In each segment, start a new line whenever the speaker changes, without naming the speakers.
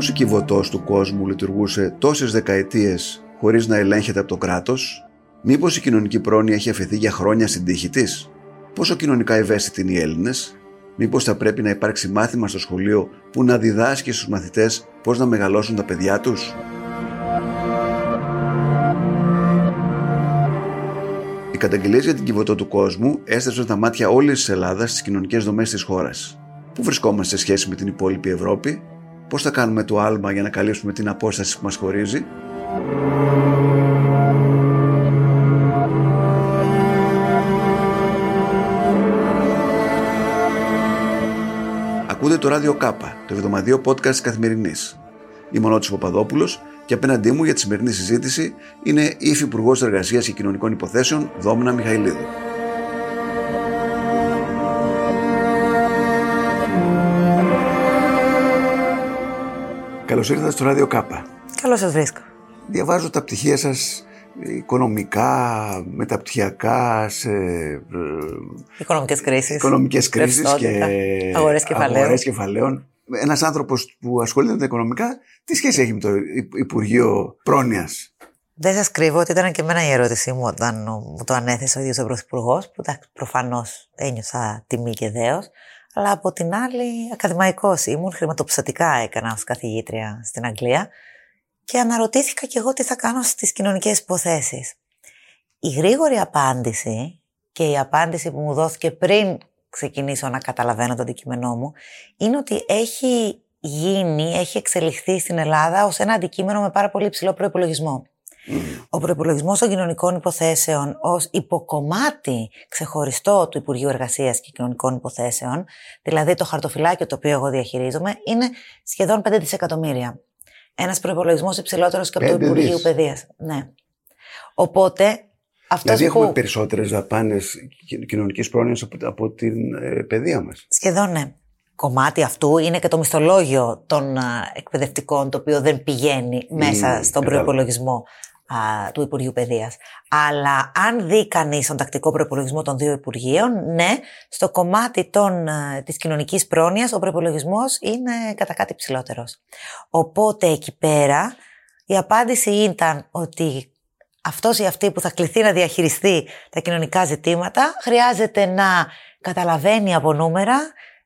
πώς ο κυβωτός του κόσμου λειτουργούσε τόσες δεκαετίες χωρίς να ελέγχεται από το κράτος, μήπως η κοινωνική πρόνοια έχει αφαιθεί για χρόνια στην τύχη της, πόσο κοινωνικά ευαίσθητοι είναι οι Έλληνες, μήπως θα πρέπει να υπάρξει μάθημα στο σχολείο που να διδάσκει στους μαθητές πώς να μεγαλώσουν τα παιδιά τους; Οι καταγγελίες για την κυβωτό του κόσμου έστρεψαν τα μάτια όλης της Ελλάδας στις κοινωνικές δομές της χώρας. Πού βρισκόμαστε σε σχέση με την υπόλοιπη Ευρώπη, πώς θα κάνουμε το άλμα για να καλύψουμε την απόσταση που μας χωρίζει; Ακούτε το ράδιο Κάπα, το εβδομαδίο podcast της Καθημερινής. Είμαι ο Νότης Παπαδόπουλος και απέναντί μου για τη σημερινή συζήτηση είναι η Υφυπουργός Εργασίας και Κοινωνικών Υποθέσεων Δόμνα Μιχαηλίδου. Καλώς ήρθατε στο Ράδιο Κάπα.
Καλώς σας βρίσκω.
Διαβάζω τα πτυχία σας οικονομικά, μεταπτυχιακά, σε
οικονομικές κρίσεις,
οικονομικές κρίσεις και
αγορές κεφαλαίων.
αγορές κεφαλαίων. Ένας άνθρωπος που ασχολείται με τα οικονομικά, τι σχέση έχει με το Υπουργείο Πρόνοιας;
Δεν σας κρύβω ότι ήταν και εμένα η ερώτησή μου όταν μου το ανέθεσε ο ίδιος ο Πρωθυπουργός, που προφανώς ένιωσα τιμή και δέος, αλλά από την άλλη ακαδημαϊκός ήμουν, χρηματοπιστωτικά έκανα ως καθηγήτρια στην Αγγλία και αναρωτήθηκα και εγώ τι θα κάνω στις κοινωνικές υποθέσεις. Η γρήγορη απάντηση και η απάντηση που μου δόθηκε πριν ξεκινήσω να καταλαβαίνω το αντικείμενό μου, είναι ότι έχει γίνει, έχει εξελιχθεί στην Ελλάδα ως ένα αντικείμενο με πάρα πολύ υψηλό προπολογισμό. Ο προπολογισμός των κοινωνικών υποθέσεων ως υποκομμάτι ξεχωριστό του Υπουργείου Εργασίας και Κοινωνικών Υποθέσεων, δηλαδή το χαρτοφυλάκιο το οποίο εγώ διαχειρίζομαι, είναι σχεδόν 5 δισεκατομμύρια. Ένας προπολογισμός υψηλότερος και από το Υπουργείο Παιδείας. Ναι. Οπότε.
Αυτός δηλαδή, που... έχουμε περισσότερες δαπάνες κοινωνικής πρόνοιας από, από την ε, παιδεία μας.
Σχεδόν ναι. Κομμάτι αυτού είναι και το μισθολόγιο των εκπαιδευτικών, το οποίο δεν πηγαίνει μέσα στον προπολογισμό του Υπουργείου Παιδείας. Αλλά αν δει κανείς τον τακτικό προπολογισμό των δύο Υπουργείων, ναι, στο κομμάτι της κοινωνικής πρόνοιας ο προπολογισμός είναι κατά κάτι ψηλότερος. Οπότε εκεί πέρα η απάντηση ήταν ότι αυτός ή αυτή που θα κληθεί να διαχειριστεί τα κοινωνικά ζητήματα χρειάζεται να καταλαβαίνει από νούμερα,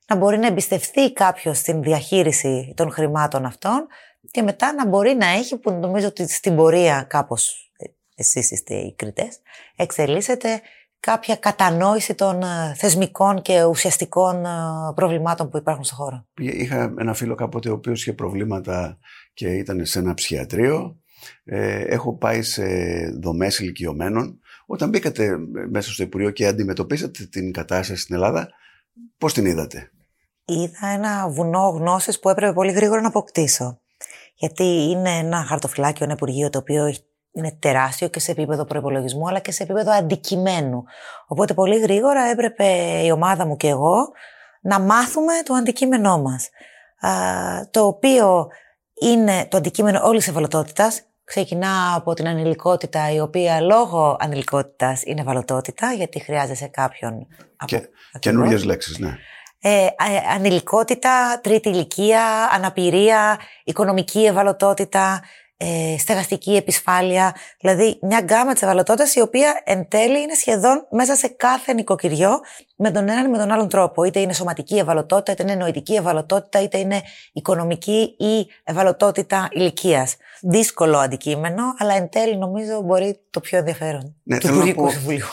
να μπορεί να εμπιστευτεί κάποιος στην διαχείριση των χρημάτων αυτών και μετά να μπορεί να έχει, που νομίζω ότι στην πορεία κάπως ε, εσείς είστε οι κριτές, εξελίσσεται κάποια κατανόηση των ε, θεσμικών και ουσιαστικών ε, προβλημάτων που υπάρχουν στο χώρο.
Είχα ένα φίλο κάποτε ο οποίος είχε προβλήματα και ήταν σε ένα ψυχιατρίο. έχω πάει σε δομές ηλικιωμένων. Όταν μπήκατε μέσα στο Υπουργείο και αντιμετωπίσατε την κατάσταση στην Ελλάδα, πώς την είδατε;
Είδα ένα βουνό γνώσης που έπρεπε πολύ γρήγορα να αποκτήσω γιατί είναι ένα χαρτοφυλάκιο, ένα Υπουργείο το οποίο είναι τεράστιο και σε επίπεδο προπολογισμού αλλά και σε επίπεδο αντικειμένου. Οπότε πολύ γρήγορα έπρεπε η ομάδα μου και εγώ να μάθουμε το αντικείμενό μας. το οποίο είναι το αντικείμενο όλης της ευαλωτότητας. Ξεκινά από την ανηλικότητα, η οποία λόγω ανηλικότητας είναι ευαλωτότητα, γιατί χρειάζεσαι κάποιον...
Και, καινούριες λέξεις, ναι
ε, ανηλικότητα, τρίτη ηλικία, αναπηρία, οικονομική ευαλωτότητα, ε, στεγαστική επισφάλεια, δηλαδή μια γκάμα της ευαλωτότητας η οποία εν τέλει είναι σχεδόν μέσα σε κάθε νοικοκυριό με τον έναν ή με τον άλλον τρόπο. Είτε είναι σωματική ευαλωτότητα, είτε είναι νοητική ευαλωτότητα, είτε είναι οικονομική ή ευαλωτότητα ηλικίας. Δύσκολο αντικείμενο, αλλά εν τέλει νομίζω μπορεί το πιο ενδιαφέρον
ναι, του Υπουργικού Συμβουλίου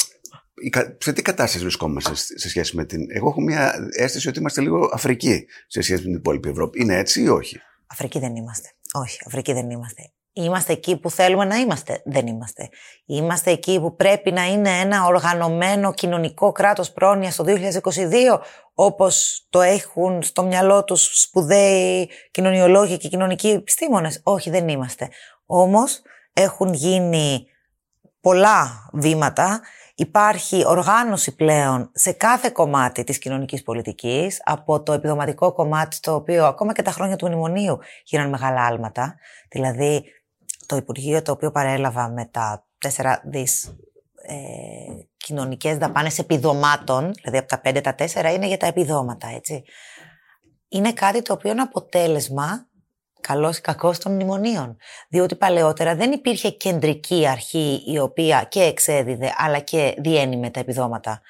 σε τι κατάσταση βρισκόμαστε σε σχέση με την. Εγώ έχω μια αίσθηση ότι είμαστε λίγο Αφρική σε σχέση με την υπόλοιπη Ευρώπη. Είναι έτσι ή όχι;
Αφρική δεν είμαστε. Όχι, Αφρική δεν είμαστε. Είμαστε εκεί που θέλουμε να είμαστε. Δεν είμαστε. Είμαστε εκεί που πρέπει να είναι ένα οργανωμένο κοινωνικό κράτος πρόνοιας το 2022, όπως το έχουν στο μυαλό τους σπουδαίοι κοινωνιολόγοι και κοινωνικοί επιστήμονες. Όχι, δεν είμαστε. Όμως έχουν γίνει πολλά βήματα Υπάρχει οργάνωση πλέον σε κάθε κομμάτι της κοινωνικής πολιτικής, από το επιδοματικό κομμάτι, το οποίο ακόμα και τα χρόνια του μνημονίου γίνανε μεγάλα άλματα. Δηλαδή, το Υπουργείο το οποίο παρέλαβα με τα 4 δις ε, κοινωνικές δαπάνες επιδομάτων, δηλαδή από τα 5 τα 4 είναι για τα επιδόματα, έτσι. Είναι κάτι το οποίο είναι αποτέλεσμα καλός ή κακός των μνημονίων. Διότι παλαιότερα δεν υπήρχε κεντρική αρχή η οποία και εξέδιδε αλλά και διένυμε τα επιδόματα.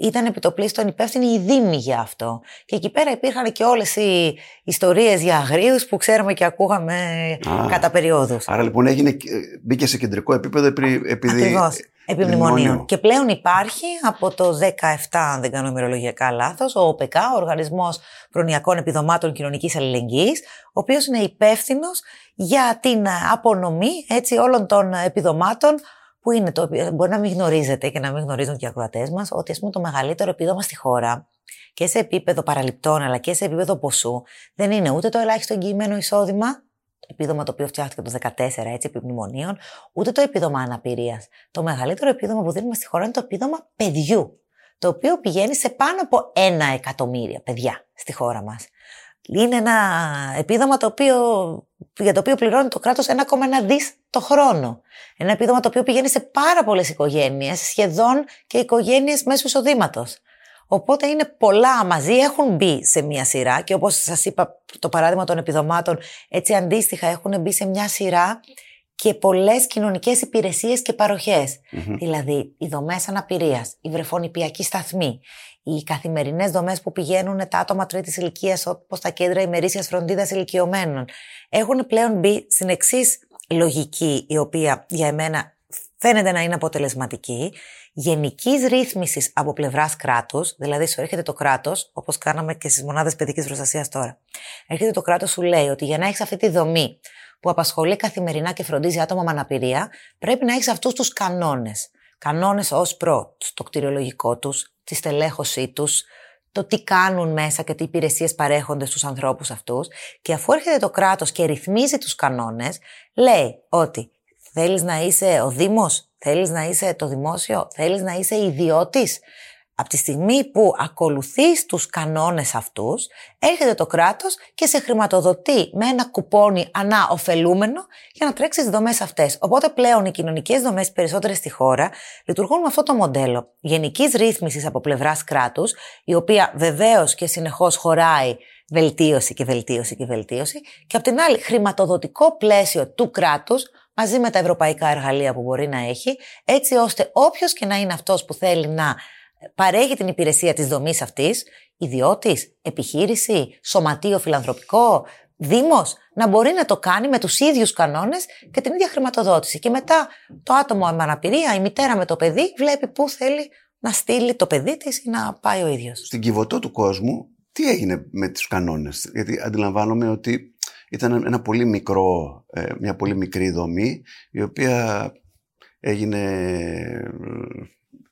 Ήταν επιτοπλίστων υπεύθυνοι οι Δήμοι για αυτό. Και εκεί πέρα υπήρχαν και όλες οι ιστορίες για αγρίους που ξέρουμε και ακούγαμε Α, κατά περιόδους.
Άρα λοιπόν έγινε, μπήκε σε κεντρικό επίπεδο επειδή.
Ακριβώς. Επιμνημονίων. Και πλέον υπάρχει από το 17, αν δεν κάνω ημερολογιακά λάθος, ο ΟΠΕΚΑ, ο Οργανισμός Προνοιακών Επιδομάτων Κοινωνικής Αλληλεγγύης, ο οποίος είναι υπεύθυνος για την απονομή έτσι, όλων των επιδομάτων που είναι το, μπορεί να μην γνωρίζετε και να μην γνωρίζουν και οι ακροατές μας, ότι ας πούμε, το μεγαλύτερο επίδομα στη χώρα και σε επίπεδο παραληπτών αλλά και σε επίπεδο ποσού δεν είναι ούτε το ελάχιστο εγγυημένο εισόδημα, το επίδομα το οποίο φτιάχτηκε το 2014 έτσι επί μνημονίων, ούτε το επίδομα αναπηρίας. Το μεγαλύτερο επίδομα που δίνουμε στη χώρα είναι το επίδομα παιδιού, το οποίο πηγαίνει σε πάνω από ένα εκατομμύρια παιδιά στη χώρα μας. Είναι ένα επίδομα το οποίο, για το οποίο πληρώνει το κράτος 1,1 δις το χρόνο. Ένα επίδομα το οποίο πηγαίνει σε πάρα πολλές οικογένειες, σχεδόν και οικογένειες μέσω εισοδήματος. Οπότε είναι πολλά μαζί, έχουν μπει σε μια σειρά και όπως σας είπα το παράδειγμα των επιδομάτων, έτσι αντίστοιχα έχουν μπει σε μια σειρά και πολλές κοινωνικές υπηρεσίες και παροχές. Δηλαδή, οι δομές αναπηρίας, οι βρεφονιπιακοί σταθμοί, οι καθημερινές δομές που πηγαίνουν τα άτομα τρίτης ηλικίας όπως τα κέντρα ημερήσιας φροντίδας ηλικιωμένων, έχουν πλέον μπει στην εξής λογική, η οποία για εμένα φαίνεται να είναι αποτελεσματική, γενικής ρύθμισης από πλευράς κράτους, δηλαδή σου έρχεται το κράτος, όπως κάναμε και στις μονάδες παιδικής προστασίας τώρα. Έρχεται το κράτος, σου λέει ότι για να έχεις αυτή τη δομή που απασχολεί καθημερινά και φροντίζει άτομα με αναπηρία, πρέπει να έχεις αυτούς τους κανόνες. Κανόνες ως προ το κτηριολογικό τους, τη στελέχωσή τους, το τι κάνουν μέσα και τι υπηρεσίες παρέχονται στους ανθρώπους αυτούς. Και αφού έρχεται το κράτος και ρυθμίζει τους κανόνες, λέει ότι θέλεις να είσαι ο Δήμος, θέλεις να είσαι το δημόσιο, θέλεις να είσαι ιδιώτης. Από τη στιγμή που ακολουθείς τους κανόνες αυτούς, έρχεται το κράτος και σε χρηματοδοτεί με ένα κουπόνι ανά ωφελούμενο για να τρέξεις τις δομές αυτές. Οπότε πλέον οι κοινωνικές δομές περισσότερες στη χώρα λειτουργούν με αυτό το μοντέλο γενικής ρύθμισης από πλευράς κράτους, η οποία βεβαίως και συνεχώς χωράει βελτίωση και βελτίωση και βελτίωση και απ' την άλλη χρηματοδοτικό πλαίσιο του κράτους μαζί με τα ευρωπαϊκά εργαλεία που μπορεί να έχει, έτσι ώστε όποιος και να είναι αυτός που θέλει να παρέχει την υπηρεσία της δομής αυτής, ιδιώτης, επιχείρηση, σωματείο φιλανθρωπικό, δήμος, να μπορεί να το κάνει με τους ίδιους κανόνες και την ίδια χρηματοδότηση. Και μετά το άτομο με αναπηρία, η μητέρα με το παιδί, βλέπει πού θέλει να στείλει το παιδί της ή να πάει ο ίδιος.
Στην κυβωτό του κόσμου, τι έγινε με τους κανόνες; Γιατί αντιλαμβάνομαι ότι ήταν ένα πολύ μικρό, ε, μια πολύ μικρή δομή, η οποία έγινε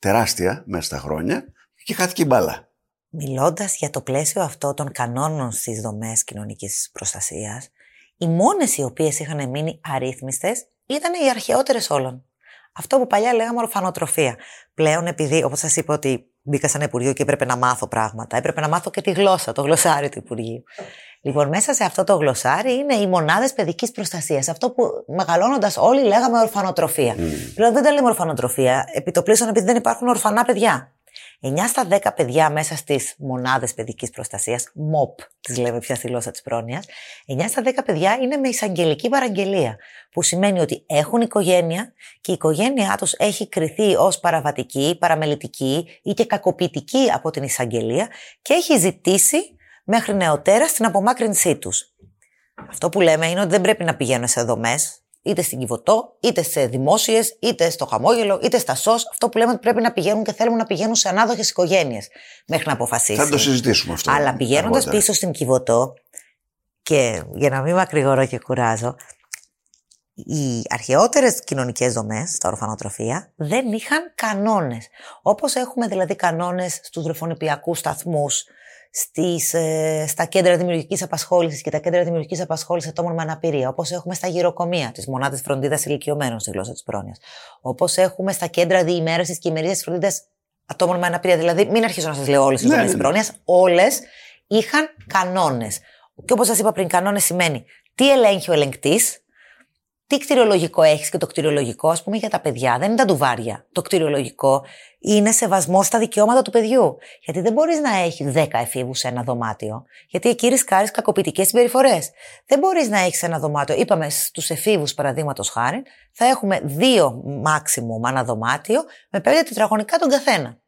τεράστια μέσα στα χρόνια και χάθηκε η μπάλα.
Μιλώντας για το πλαίσιο αυτό των κανόνων στις δομές κοινωνικής προστασίας, οι μόνες οι οποίες είχαν μείνει αρρύθμιστες ήταν οι αρχαιότερες όλων. Αυτό που παλιά λέγαμε ορφανοτροφία. Πλέον επειδή, όπως σας είπα ότι μπήκα σε ένα Υπουργείο και έπρεπε να μάθω πράγματα, έπρεπε να μάθω και τη γλώσσα, το γλωσσάρι του Υπουργείου. Λοιπόν, μέσα σε αυτό το γλωσσάρι είναι οι μονάδες παιδικής προστασίας. Αυτό που μεγαλώνοντας όλοι λέγαμε ορφανοτροφία. Mm. Πλέον δεν τα λέμε ορφανοτροφία, επιτοπλίστων επειδή δεν υπάρχουν ορφανά παιδιά. 9 στα 10 παιδιά μέσα στις μονάδες παιδικής προστασίας, MOP, τις λέμε πια στη γλώσσα της πρόνοιας, 9 στα 10 παιδιά είναι με εισαγγελική παραγγελία. Που σημαίνει ότι έχουν οικογένεια και η οικογένειά τους έχει κριθεί ως παραβατική, παραμελητική ή και κακοποιητική από την εισαγγελία και έχει ζητήσει μέχρι νεοτέρας στην απομάκρυνσή τους. Αυτό που λέμε είναι ότι δεν πρέπει να πηγαίνουν σε δομές, είτε στην Κιβωτό, είτε σε δημόσιες, είτε στο χαμόγελο, είτε στα ΣΟΣ. Αυτό που λέμε ότι πρέπει να πηγαίνουν και θέλουμε να πηγαίνουν σε ανάδοχες οικογένειες μέχρι να αποφασίσει.
Θα το συζητήσουμε αυτό.
Αλλά πηγαίνοντας πίσω στην Κιβωτό, και για να μην μακρηγορώ και κουράζω, οι αρχαιότερες κοινωνικές δομές, τα ορφανοτροφία, δεν είχαν κανόνες. Όπως έχουμε δηλαδή κανόνες στους βρεφονιπιακού σταθμούς, στις, ε, στα κέντρα δημιουργικής απασχόλησης και τα κέντρα δημιουργικής απασχόλησης ατόμων με αναπηρία, όπως έχουμε στα γυροκομεία, τις μονάδες φροντίδας ηλικιωμένων στη γλώσσα της πρόνοιας, όπως έχουμε στα κέντρα διημέρωσης και ημερία φροντίδας ατόμων με αναπηρία. Δηλαδή, μην αρχίσω να σας λέω όλες τι ναι, της πρόνοιας, όλες είχαν κανόνες. Και όπως σας είπα πριν, κανόνες σημαίνει τι ελέγχει ο ελεγκτής, τι κτηριολογικό έχεις και το κτηριολογικό, ας πούμε, για τα παιδιά δεν είναι τα ντουβάρια. Το κτηριολογικό είναι σεβασμό στα δικαιώματα του παιδιού. Γιατί δεν μπορείς να έχει 10 εφήβους σε ένα δωμάτιο. Γιατί εκεί ρισκάρεις κακοποιητικές συμπεριφορές. Δεν μπορείς να έχεις ένα δωμάτιο. Είπαμε στους εφήβους, παραδείγματος χάρη, θα έχουμε δύο maximum ένα δωμάτιο με 5 τετραγωνικά τον καθένα.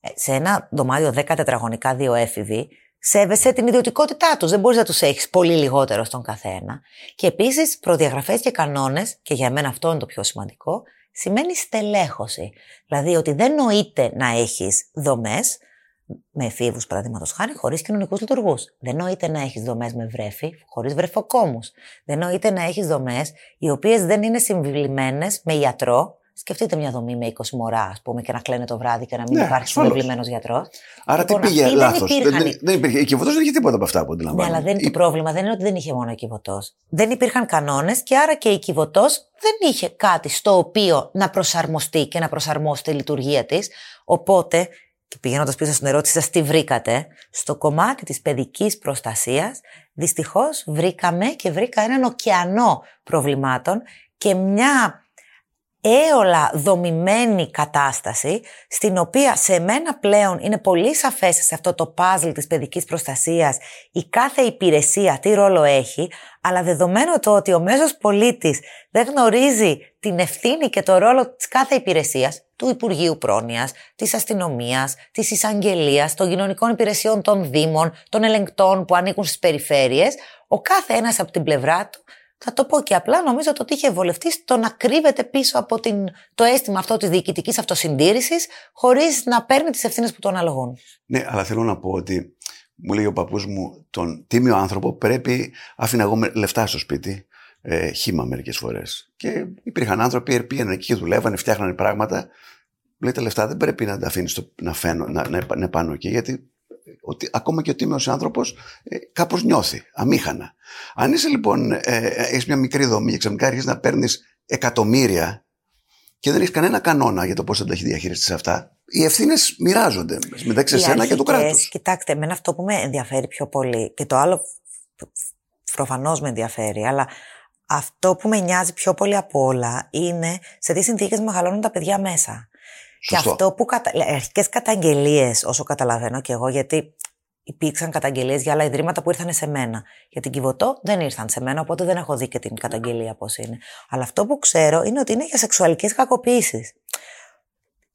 Ε, σε ένα δωμάτιο 10 τετραγωνικά, δύο έφηβοι, σέβεσαι την ιδιωτικότητά τους. Δεν μπορείς να τους έχεις πολύ λιγότερο στον καθένα. Και επίσης, προδιαγραφές και κανόνες, και για μένα αυτό είναι το πιο σημαντικό, σημαίνει στελέχωση. Δηλαδή ότι δεν νοείται να έχεις δομές με εφήβους, παραδείγματος χάρη, χωρίς κοινωνικούς λειτουργούς. Δεν νοείται να έχεις δομές με βρέφη, χωρίς βρεφοκόμους. Δεν νοείται να έχεις δομές οι οποίες δεν είναι συμβιβλημένε με ιατρό, Σκεφτείτε μια δομή με 20 μωρά, ας πούμε, και να κλαίνε το βράδυ και να μην ναι, υπάρχει συμβεβλημένο γιατρός.
Άρα λοιπόν, τι πήγε λάθος; Δεν, υπήρχαν... δεν, υπήρχε. Η κυβωτός δεν είχε τίποτα από αυτά που αντιλαμβάνομαι.
Ναι, αλλά δεν είναι το πρόβλημα. Δεν είναι ότι δεν είχε μόνο η κυβωτός. Δεν υπήρχαν κανόνες και άρα και η κυβωτός δεν είχε κάτι στο οποίο να προσαρμοστεί και να προσαρμόσει τη λειτουργία της. Οπότε, και πηγαίνοντας πίσω στην ερώτηση σας, τι βρήκατε, στο κομμάτι της παιδικής προστασίας, δυστυχώς βρήκαμε και βρήκα έναν ωκεανό προβλημάτων και μια έολα δομημένη κατάσταση, στην οποία σε μένα πλέον είναι πολύ σαφές σε αυτό το παζλ της παιδικής προστασίας η κάθε υπηρεσία τι ρόλο έχει, αλλά δεδομένου το ότι ο μέσος πολίτης δεν γνωρίζει την ευθύνη και το ρόλο της κάθε υπηρεσίας, του Υπουργείου Πρόνοιας, της αστυνομίας, της εισαγγελίας, των κοινωνικών υπηρεσιών των Δήμων, των ελεγκτών που ανήκουν στις περιφέρειες, ο κάθε ένας από την πλευρά του θα το πω και απλά, νομίζω ότι είχε βολευτεί το να κρύβεται πίσω από την, το αίσθημα αυτό της διοικητικής αυτοσυντήρησης, χωρίς να παίρνει τις ευθύνες που τον αναλογούν.
Ναι, αλλά θέλω να πω ότι μου λέει ο παππούς μου, τον τίμιο άνθρωπο πρέπει, άφηνα εγώ λεφτά στο σπίτι, ε, χήμα μερικές φορές. Και υπήρχαν άνθρωποι που πήγαιναν εκεί και δουλεύανε, φτιάχνανε πράγματα. Λέει τα λεφτά δεν πρέπει να τα αφήνεις να, να, να, να πάνω εκεί, γιατί ότι ακόμα και ο τίμιος άνθρωπος ε, κάπως νιώθει, αμήχανα. Αν είσαι λοιπόν, ε, έχεις μια μικρή δομή και ξαφνικά αρχίζεις να παίρνεις εκατομμύρια και δεν έχεις κανένα κανόνα για το πώς θα τα έχει διαχειριστείς αυτά, οι ευθύνες μοιράζονται μεταξύ εσένα και του κράτους.
Κοιτάξτε, εμένα αυτό που με ενδιαφέρει πιο πολύ και το άλλο προφανώς με ενδιαφέρει, αλλά αυτό που με νοιάζει πιο πολύ από όλα είναι σε τι συνθήκες μεγαλώνουν τα παιδιά μέσα. Και αυτό που κατα... αρχικές καταγγελίες, όσο καταλαβαίνω και εγώ, γιατί υπήρξαν καταγγελίες για άλλα ιδρύματα που ήρθαν σε μένα. Για την Κιβωτό δεν ήρθαν σε μένα, οπότε δεν έχω δει και την καταγγελία πώς είναι. Αλλά αυτό που ξέρω είναι ότι είναι για σεξουαλικές κακοποίησεις.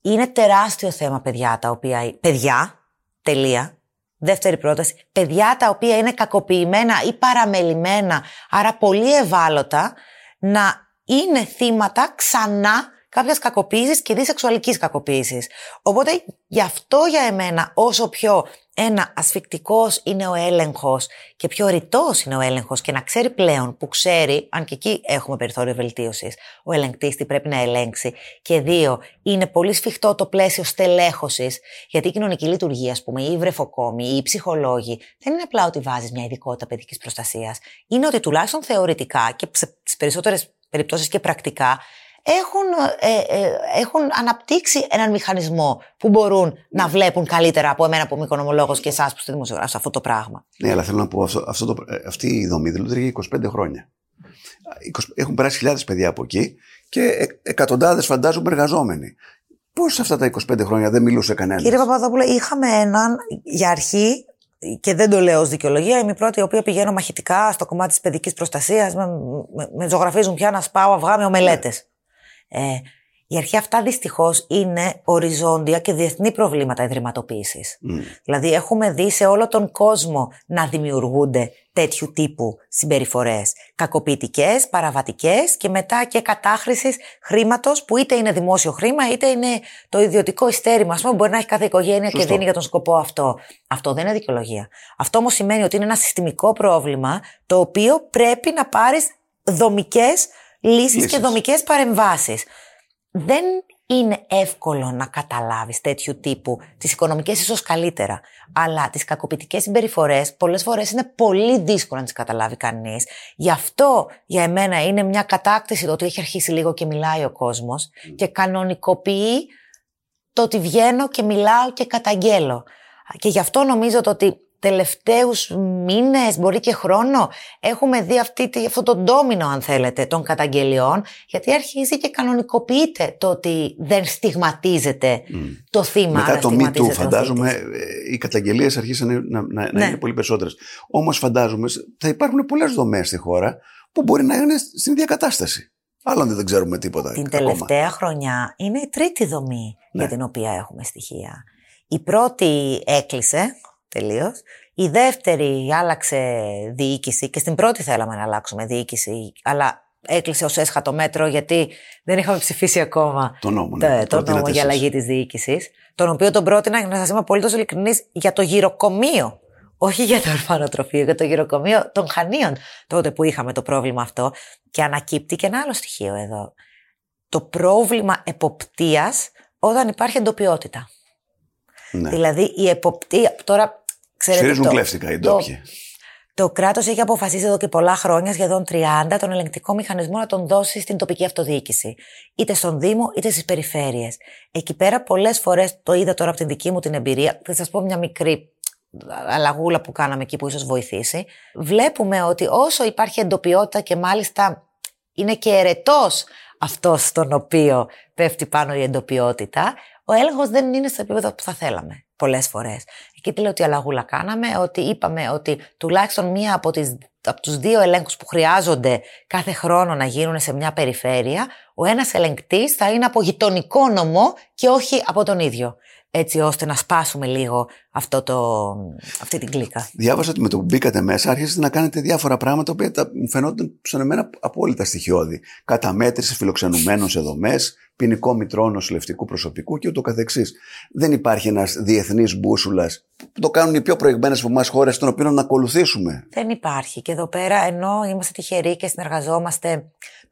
Είναι τεράστιο θέμα παιδιά τα οποία... Παιδιά, τελεία, Δεύτερη πρόταση, παιδιά τα οποία είναι κακοποιημένα ή παραμελημένα, άρα πολύ ευάλωτα, να είναι θύματα ξανά κάποια κακοποίηση και δις σεξουαλικής κακοποίησης. Οπότε γι' αυτό για εμένα, όσο πιο ένα ασφικτικός είναι ο έλεγχος και πιο ρητός είναι ο έλεγχος και να ξέρει πλέον που ξέρει, αν και εκεί έχουμε περιθώριο βελτίωσης, ο ελεγκτής τι πρέπει να ελέγξει. Και δύο, είναι πολύ σφιχτό το πλαίσιο στελέχωσης, γιατί η κοινωνική λειτουργία, ας πούμε, ή οι βρεφοκόμοι ή οι ψυχολόγοι, δεν είναι απλά ότι βάζεις μια ειδικότητα παιδικής προστασίας. Είναι ότι τουλάχιστον θεωρητικά και τι περισσότερες περιπτώσεις και πρακτικά έχουν, ε, ε, έχουν αναπτύξει έναν μηχανισμό που μπορούν να βλέπουν καλύτερα από εμένα που είμαι οικονομολόγος και εσάς που είστε δημοσιογράφος αυτό το πράγμα.
Ναι, αλλά θέλω να πω αυτό, αυτό το, ε, αυτή η δομή δεν λειτουργεί 25 χρόνια. Έχουν περάσει χιλιάδες παιδιά από εκεί και εκατοντάδες φαντάζομαι εργαζόμενοι. Πώς αυτά τα 25 χρόνια δεν μιλούσε κανένας;
Κύριε Παπαδόπουλο, είχαμε έναν για αρχή και δεν το λέω ως δικαιολογία, είμαι η πρώτη η οποία πηγαίνω μαχητικά στο κομμάτι της παιδικής προστασίας. Με, με, με ζωγραφίζουν πια να σπάω αυγά με ομελέτες. Ε, η αρχή αυτά δυστυχώς είναι οριζόντια και διεθνή προβλήματα ιδρυματοποίησης. Δηλαδή, έχουμε δει σε όλο τον κόσμο να δημιουργούνται τέτοιου τύπου συμπεριφορές. Κακοποιητικές, παραβατικές και μετά και κατάχρησης χρήματος που είτε είναι δημόσιο χρήμα είτε είναι το ιδιωτικό ιστέρημα. Α πούμε, μπορεί να έχει κάθε οικογένεια και δίνει για τον σκοπό αυτό. Αυτό δεν είναι δικαιολογία. Αυτό όμως σημαίνει ότι είναι ένα συστημικό πρόβλημα το οποίο πρέπει να πάρεις δομικές λύσεις, και δομικές παρεμβάσεις. Δεν είναι εύκολο να καταλάβεις τέτοιου τύπου, τις οικονομικές ίσως καλύτερα, αλλά τις κακοποιητικές συμπεριφορές πολλές φορές είναι πολύ δύσκολο να τις καταλάβει κανείς. Γι' αυτό για εμένα είναι μια κατάκτηση το ότι έχει αρχίσει λίγο και μιλάει ο κόσμος και κανονικοποιεί το ότι βγαίνω και μιλάω και καταγγέλω. Και γι' αυτό νομίζω το ότι τελευταίους μήνες, μπορεί και χρόνο, έχουμε δει αυτή, αυτό το ντόμινο, αν θέλετε, των καταγγελιών, γιατί αρχίζει και κανονικοποιείται το ότι δεν στιγματίζεται το θύμα.
Μετά το MeToo, φαντάζομαι, ε, οι καταγγελίες αρχίσαν να, να, να ναι. είναι πολύ περισσότερες. Όμως, φαντάζομαι, θα υπάρχουν πολλές δομές στη χώρα που μπορεί να είναι στην ίδια κατάσταση. Άλλον δεν ξέρουμε τίποτα.
Την τελευταία χρονιά είναι η τρίτη δομή ναι. για την οποία έχουμε στοιχεία. Η πρώτη έκλεισε τελείως. Η δεύτερη άλλαξε διοίκηση και στην πρώτη θέλαμε να αλλάξουμε διοίκηση, αλλά έκλεισε ως έσχατο μέτρο γιατί δεν είχαμε ψηφίσει ακόμα
το νόμο, ναι,
το, το νόμο για αλλαγή της διοίκησης. Τον οποίο τον πρότεινα, για να σας είμαι απολύτως ειλικρινής, για το γυροκομείο. Όχι για το ορφανοτροφείο, για το γυροκομείο των Χανίων, τότε που είχαμε το πρόβλημα αυτό. Και ανακύπτει και ένα άλλο στοιχείο εδώ. Το πρόβλημα εποπτείας όταν υπάρχει εντοπιότητα. Ναι. Δηλαδή η εποπτεία. Τώρα ξέρετε.
Σφυρίζουν το, κλέφτηκα οι ντόπιοι.
Το, το κράτος έχει αποφασίσει εδώ και πολλά χρόνια, σχεδόν 30, τον ελεγκτικό μηχανισμό να τον δώσει στην τοπική αυτοδιοίκηση. Είτε στον Δήμο είτε στις περιφέρειες. Εκεί πέρα πολλές φορές το είδα τώρα από την δική μου την εμπειρία. Θα σας πω μια μικρή αλλαγούλα που κάναμε εκεί που ίσως βοηθήσει. Βλέπουμε ότι όσο υπάρχει εντοπιότητα και μάλιστα είναι και ερετός αυτός στον οποίο πέφτει πάνω η εντοπιότητα, ο έλεγχος δεν είναι στο επίπεδο που θα θέλαμε πολλές φορές. Εκεί τι λέω ότι αλλαγούλα κάναμε, ότι είπαμε ότι τουλάχιστον μία από, τις, από τους δύο ελέγχους που χρειάζονται κάθε χρόνο να γίνουν σε μια περιφέρεια, ο ένας ελεγκτής θα είναι από γειτονικό νομό και όχι από τον ίδιο έτσι ώστε να σπάσουμε λίγο αυτό το, αυτή την κλίκα.
Διάβασα ότι με το που μπήκατε μέσα άρχισατε να κάνετε διάφορα πράγματα που μου φαινόταν στον εμένα απόλυτα στοιχειώδη. Καταμέτρηση φιλοξενουμένων σε δομές, ποινικό μητρό νοσηλευτικού προσωπικού και ούτω καθεξής. Δεν υπάρχει ένας διεθνής μπούσουλας που το κάνουν οι πιο προηγμένες από εμάς χώρες των οποίων να ακολουθήσουμε;
Δεν υπάρχει. Και εδώ πέρα ενώ είμαστε τυχεροί και συνεργαζόμαστε με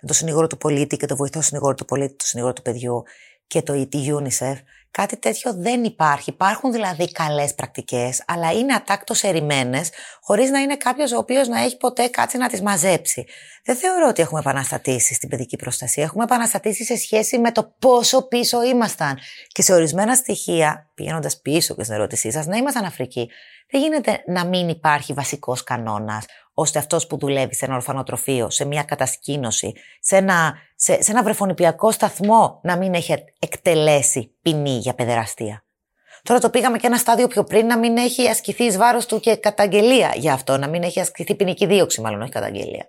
το συνήγορο του πολίτη και το βοηθό συνήγορο του πολίτη, το συνήγορο του παιδιού και το UNICEF, Κάτι τέτοιο δεν υπάρχει. Υπάρχουν δηλαδή καλές πρακτικές, αλλά είναι ατάκτως ερημένες, χωρίς να είναι κάποιος ο οποίος να έχει ποτέ κάτσει να τις μαζέψει. Δεν θεωρώ ότι έχουμε επαναστατήσει στην παιδική προστασία. Έχουμε επαναστατήσει σε σχέση με το πόσο πίσω ήμασταν. Και σε ορισμένα στοιχεία, πηγαίνοντας πίσω και στην ερώτησή σας, να ήμασταν Αφρική. Δεν γίνεται να μην υπάρχει βασικός κανόνας, ώστε αυτός που δουλεύει σε ένα ορφανοτροφείο, σε μια κατασκήνωση, σε ένα, σε, σε ένα βρεφονιπιακό σταθμό, να μην έχει εκτελέσει ποινή για παιδεραστία. Τώρα το πήγαμε και ένα στάδιο πιο πριν να μην έχει ασκηθεί εις βάρος του και καταγγελία για αυτό, να μην έχει ασκηθεί ποινική δίωξη, μάλλον όχι καταγγελία.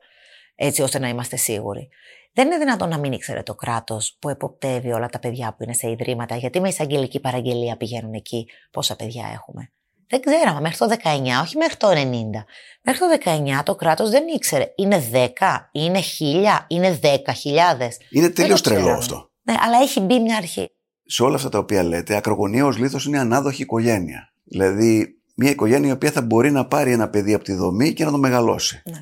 Έτσι ώστε να είμαστε σίγουροι. Δεν είναι δυνατόν να μην ήξερε το κράτος που εποπτεύει όλα τα παιδιά που είναι σε ιδρύματα, γιατί με εισαγγελική παραγγελία πηγαίνουν εκεί πόσα παιδιά έχουμε. Δεν ξέραμε μέχρι το 19, όχι μέχρι το 90. Μέχρι το 19 το κράτος δεν ήξερε. Είναι 10, είναι 1000, είναι 10.000.
Είναι τελείως τρελό αυτό.
Ναι, αλλά έχει μπει μια αρχή.
Σε όλα αυτά τα οποία λέτε, ακρογωνία ως λίθος είναι ανάδοχη οικογένεια. Δηλαδή, μια οικογένεια η οποία θα μπορεί να πάρει ένα παιδί από τη δομή και να το μεγαλώσει. Ναι.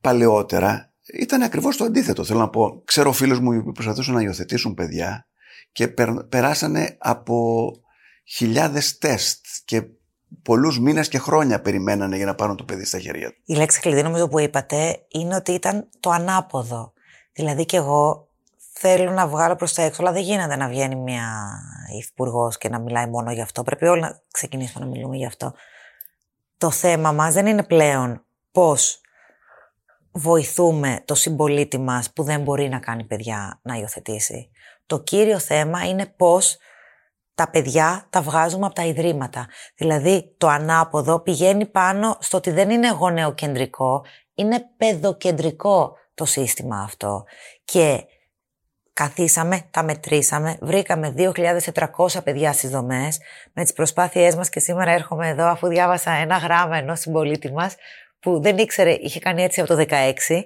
Παλαιότερα ήταν ακριβώς το αντίθετο. Θέλω να πω, ξέρω φίλους μου που προσπαθούσαν να υιοθετήσουν παιδιά και περάσανε από χιλιάδες τεστ και πολλούς μήνες και χρόνια περιμένανε για να πάρουν το παιδί στα χέρια του.
Η λέξη κλειδί νομίζω που είπατε είναι ότι ήταν το ανάποδο. Δηλαδή και εγώ θέλω να βγάλω προς τα έξω, αλλά δεν γίνεται να βγαίνει μια υφυπουργός και να μιλάει μόνο γι' αυτό. Πρέπει όλοι να ξεκινήσουμε να μιλούμε γι' αυτό. Το θέμα μας δεν είναι πλέον πώς βοηθούμε το συμπολίτη μας που δεν μπορεί να κάνει παιδιά να υιοθετήσει. Το κύριο θέμα είναι πώς τα παιδιά τα βγάζουμε από τα ιδρύματα. Δηλαδή το ανάποδο πηγαίνει πάνω στο ότι δεν είναι γονεοκεντρικό, είναι παιδοκεντρικό το σύστημα αυτό. Και καθίσαμε, τα μετρήσαμε, βρήκαμε 2.400 παιδιά στις δομές. Με τις προσπάθειές μας και σήμερα έρχομαι εδώ αφού διάβασα ένα γράμμα ενός συμπολίτη μας που δεν ήξερε, είχε κάνει έτσι από το 16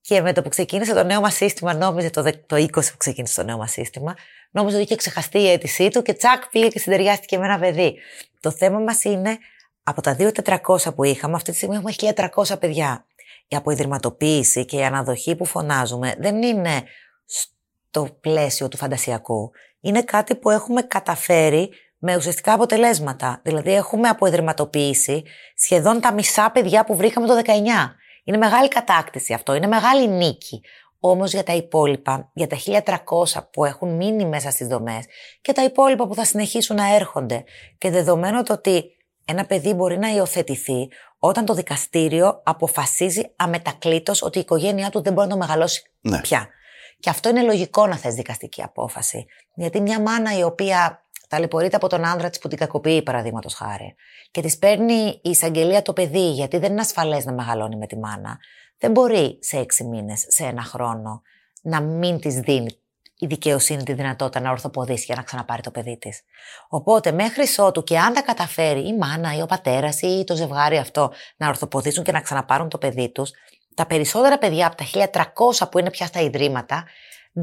και με το που ξεκίνησε το νέο μας σύστημα, νόμιζε το, το 20 που ξεκίνησε το νέο μας σύστημα, νόμιζε ότι είχε ξεχαστεί η αίτησή του και τσακ πήγε και συντεριάστηκε με ένα παιδί. Το θέμα μας είναι από τα 2.400 που είχαμε, αυτή τη στιγμή έχουμε 1.300 παιδιά. Η αποϊδρυματοποίηση και η αναδοχή που φωνάζουμε δεν είναι στο πλαίσιο του φαντασιακού. Είναι κάτι που έχουμε καταφέρει με ουσιαστικά αποτελέσματα. Δηλαδή έχουμε αποϊδρυματοποιήσει σχεδόν τα μισά παιδιά που βρήκαμε το 19. Είναι μεγάλη κατάκτηση αυτό, είναι μεγάλη νίκη. Όμως για τα υπόλοιπα, για τα 1300 που έχουν μείνει μέσα στις δομές και τα υπόλοιπα που θα συνεχίσουν να έρχονται και δεδομένου το ότι ένα παιδί μπορεί να υιοθετηθεί όταν το δικαστήριο αποφασίζει αμετακλήτως ότι η οικογένειά του δεν μπορεί να το μεγαλώσει
Ναι.
πια. Και αυτό είναι λογικό να θες δικαστική απόφαση. Γιατί μια μάνα η οποία ταλαιπωρείται από τον άνδρα της που την κακοποιεί, παραδείγματος χάρη, και της παίρνει η εισαγγελία το παιδί, γιατί δεν είναι ασφαλές να μεγαλώνει με τη μάνα, δεν μπορεί σε έξι μήνες, σε ένα χρόνο, να μην της δίνει η δικαιοσύνη τη δυνατότητα να ορθοποδήσει για να ξαναπάρει το παιδί της. Οπότε, μέχρι ότου και αν τα καταφέρει η μάνα ή ο πατέρας ή το ζευγάρι αυτό να ορθοποδήσουν και να ξαναπάρουν το παιδί τους, τα περισσότερα παιδιά από τα 1300 που είναι πια στα ιδρύματα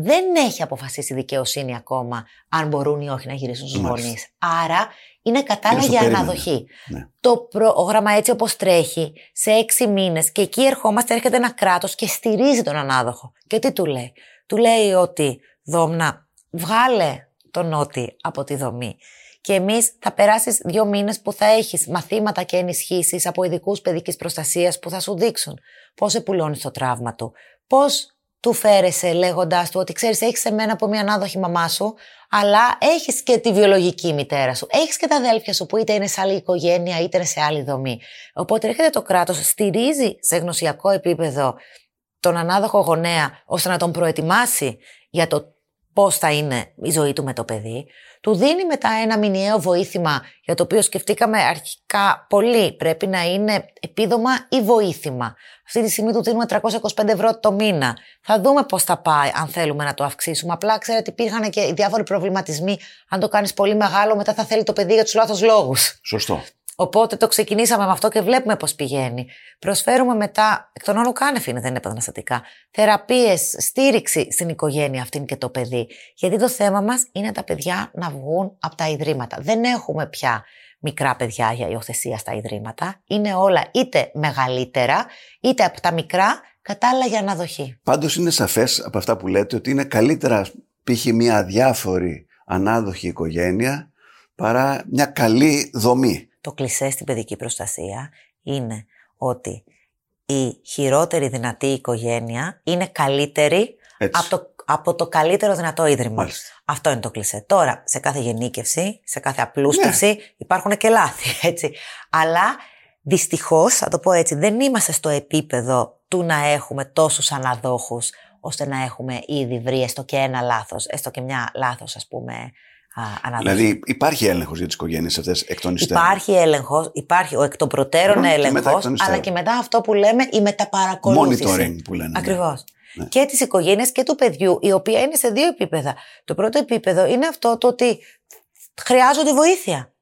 δεν έχει αποφασίσει η δικαιοσύνη ακόμα αν μπορούν ή όχι να γυρίσουν στους
Μάλιστα.
γονείς. Άρα είναι κατάλληλα
στο
για
περίμενο.
αναδοχή.
Ναι.
Το πρόγραμμα έτσι όπως τρέχει σε έξι μήνες και εκεί ερχόμαστε, έρχεται ένα κράτος και στηρίζει τον ανάδοχο. Και τι του λέει; Του λέει ότι δόμνα βγάλε τον νότι από τη δομή. Και εμείς θα περάσεις δύο μήνες που θα έχεις μαθήματα και ενισχύσεις από ειδικούς παιδικής προστασίας που θα σου δείξουν πώς επουλώνεις το τραύμα του, πώς του φέρεσαι λέγοντάς του ότι ξέρεις, έχεις εμένα από μια ανάδοχη μαμά σου, αλλά έχεις και τη βιολογική μητέρα σου. Έχεις και τα αδέλφια σου που είτε είναι σε άλλη οικογένεια είτε είναι σε άλλη δομή. Οπότε έρχεται το κράτος, στηρίζει σε γνωσιακό επίπεδο τον ανάδοχο γονέα ώστε να τον προετοιμάσει για το πώς θα είναι η ζωή του με το παιδί. Του δίνει μετά ένα μηνιαίο βοήθημα για το οποίο σκεφτήκαμε αρχικά πολύ. Πρέπει να είναι επίδομα ή βοήθημα. Αυτή τη στιγμή του δίνουμε 325 ευρώ το μήνα. Θα δούμε πώς θα πάει αν θέλουμε να το αυξήσουμε. Απλά ξέρετε υπήρχαν και οι διάφοροι προβληματισμοί. Αν το κάνεις πολύ μεγάλο, μετά θα θέλει το παιδί για τους λάθος λόγους.
Σωστό.
Οπότε το ξεκινήσαμε με αυτό και βλέπουμε πώς πηγαίνει. Προσφέρουμε μετά, εκ των όνων κάνευ είναι, δεν είναι επαναστατικά, θεραπείες, στήριξη στην οικογένεια αυτήν και το παιδί. Γιατί το θέμα μας είναι τα παιδιά να βγουν από τα ιδρύματα. Δεν έχουμε πια μικρά παιδιά για υιοθεσία στα ιδρύματα. Είναι όλα είτε μεγαλύτερα, είτε από τα μικρά κατάλληλα για αναδοχή.
Πάντως είναι σαφές από αυτά που λέτε ότι είναι καλύτερα π.χ. μια αδιάφορη ανάδοχη οικογένεια παρά μια καλή δομή.
Το κλισέ στην παιδική προστασία είναι ότι η χειρότερη δυνατή οικογένεια είναι καλύτερη
Έτσι.
από το, από το καλύτερο δυνατό ίδρυμα.
Μάλιστα.
Αυτό είναι το κλισέ. Τώρα, σε κάθε γενίκευση, σε κάθε απλούστευση
Ναι.
υπάρχουν και λάθη, έτσι. Αλλά δυστυχώς, θα το πω έτσι, δεν είμαστε στο επίπεδο του να έχουμε τόσους αναδόχους ώστε να έχουμε ήδη βρει έστω και ένα λάθος, έστω και μια λάθος ας πούμε α, αναδοχή.
Δηλαδή υπάρχει έλεγχος για τις οικογένειες αυτές εκ των υστέρων;
Υπάρχει έλεγχος, υπάρχει ο εκ των προτέρων
Μμμ, και
έλεγχο,
μετά εκ των υστέρων.
αλλά και μετά αυτό που λέμε η μεταπαρακολούθηση.
Monitoring που λένε. ναι.
Ακριβώς.
Ναι.
Και τη οικογένεια και του παιδιού, η οποία είναι σε δύο επίπεδα. Το πρώτο επίπεδο είναι αυτό το ότι χρειάζονται βοήθεια.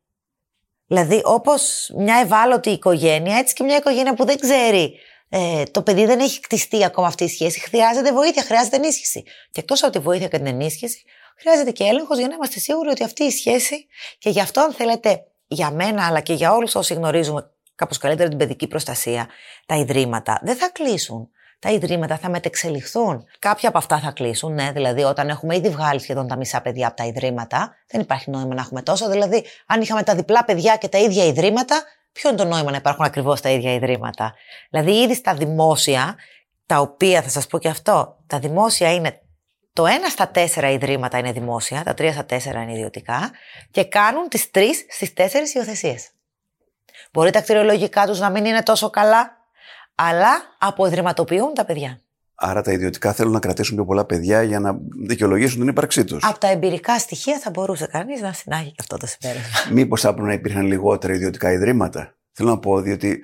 Δηλαδή, όπως μια ευάλωτη οικογένεια, έτσι και μια οικογένεια που δεν ξέρει, ε, το παιδί δεν έχει κτιστεί ακόμα αυτή η σχέση, χρειάζεται βοήθεια, χρειάζεται ενίσχυση. Και εκτός από τη βοήθεια και την ενίσχυση, χρειάζεται και έλεγχος για να είμαστε σίγουροι ότι αυτή η σχέση, και γι' αυτό, αν θέλετε, για μένα, αλλά και για όλους όσοι γνωρίζουμε κάπως καλύτερα την παιδική προστασία, τα ιδρύματα δεν θα κλείσουν. Τα ιδρύματα θα μετεξελιχθούν. Κάποια από αυτά θα κλείσουν, ναι, δηλαδή όταν έχουμε ήδη βγάλει σχεδόν τα μισά παιδιά από τα ιδρύματα, δεν υπάρχει νόημα να έχουμε τόσο. Δηλαδή, αν είχαμε τα διπλά παιδιά και τα ίδια ιδρύματα, ποιο είναι το νόημα να υπάρχουν ακριβώς τα ίδια ιδρύματα; Δηλαδή, ήδη στα δημόσια, τα οποία θα σας πω και αυτό, τα δημόσια είναι το 1 στα 4 ιδρύματα είναι δημόσια, τα 3 στα 4 είναι ιδιωτικά και κάνουν τις 3 στις 4 υιοθεσίες. Μπορεί τα κτηριολογικά τους να μην είναι τόσο καλά, αλλά αποϊδρυματοποιούν τα παιδιά.
Άρα τα ιδιωτικά θέλουν να κρατήσουν πιο πολλά παιδιά για να δικαιολογήσουν την ύπαρξή τους.
Από τα εμπειρικά στοιχεία θα μπορούσε κανείς να συνάγει και αυτό το συμπέρασμα.
Μήπως θα έπρεπε να υπήρχαν λιγότερα ιδιωτικά ιδρύματα; Θέλω να πω, διότι